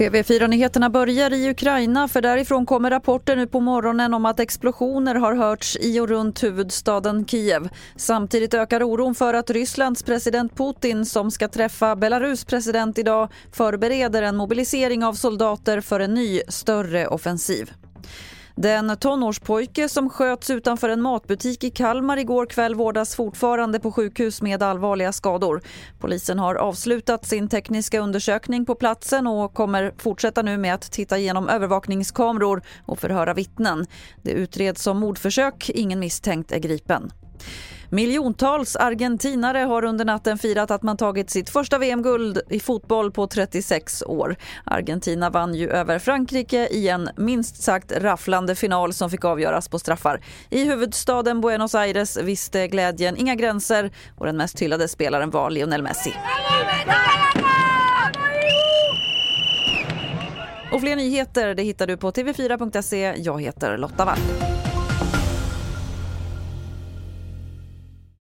TV4-nyheterna börjar i Ukraina för därifrån kommer rapporter nu på morgonen om att explosioner har hörts i och runt huvudstaden Kiev. Samtidigt ökar oron för att Rysslands president Putin som ska träffa Belarus president idag förbereder en mobilisering av soldater för en ny, större offensiv. Den tonårspojke som sköts utanför en matbutik i Kalmar igår kväll vårdas fortfarande på sjukhus med allvarliga skador. Polisen har avslutat sin tekniska undersökning på platsen och kommer fortsätta nu med att titta igenom övervakningskameror och förhöra vittnen. Det utreds som mordförsök, ingen misstänkt är gripen. Miljontals argentinare har under natten firat att man tagit sitt första VM-guld i fotboll på 36 år. Argentina vann ju över Frankrike i en minst sagt rafflande final som fick avgöras på straffar. I huvudstaden Buenos Aires visste glädjen inga gränser och den mest hyllade spelaren var Lionel Messi. Och fler nyheter det hittar du på tv4.se. Jag heter Lotta Wall.